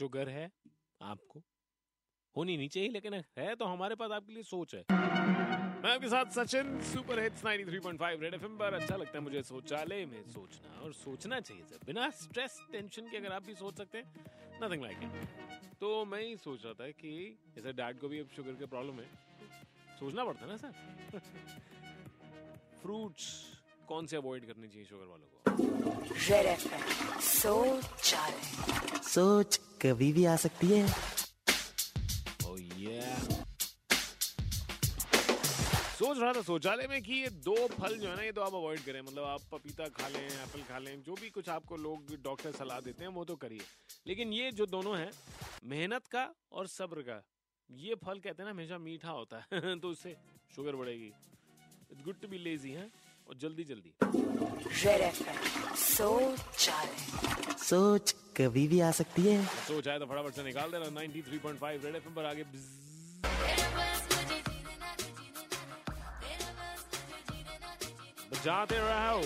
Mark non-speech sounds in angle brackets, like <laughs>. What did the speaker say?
Sugar है आपको? होनी नहीं चाहिए, लेकिन है तो हमारे पास आपके लिए सोच है। मैं आपके साथ Sachin super hits 93.5 red FM पर। अच्छा लगता है मुझे शौचालय में सोचना, और सोचना चाहिए सर। बिना स्ट्रेस टेंशन के अगर आप भी सोच सकते हैं नथिंग लाइक इट तो मैं ही सोच रहा था कि जैसे डैड को भी अब शुगर की प्रॉब्लम है, सोचना पड़ता है ना सर? फ्रूट्स कौन से अवॉइड करने चाहिए शुगर वालों को? रेड एफएम, शौचालय। सोच कभी भी आ सकती है। Oh yeah. सोच रहा था शौचालय में कि ये दो फल जो है ना ये तो आप अवॉइड करें। मतलब आप पपीता खा लें एप्पल खा लें जो भी कुछ आपको लोग डॉक्टर सलाह देते हैं वो तो करिए। लेकिन ये जो दोनों हैं मेहनत का और सब्र का ये फल कहते हैं ना हमेशा मीठा होता है <laughs> तो उससे शुगर बढ़ेगी। It's good to be lazy है? और जल्दी जल्दी। शौचालय। सोच कभी भी आ सकती है। सोच आया तो फटाफट से निकाल देना 93.5 रेड एफएम पर आगे। बजाते रहो।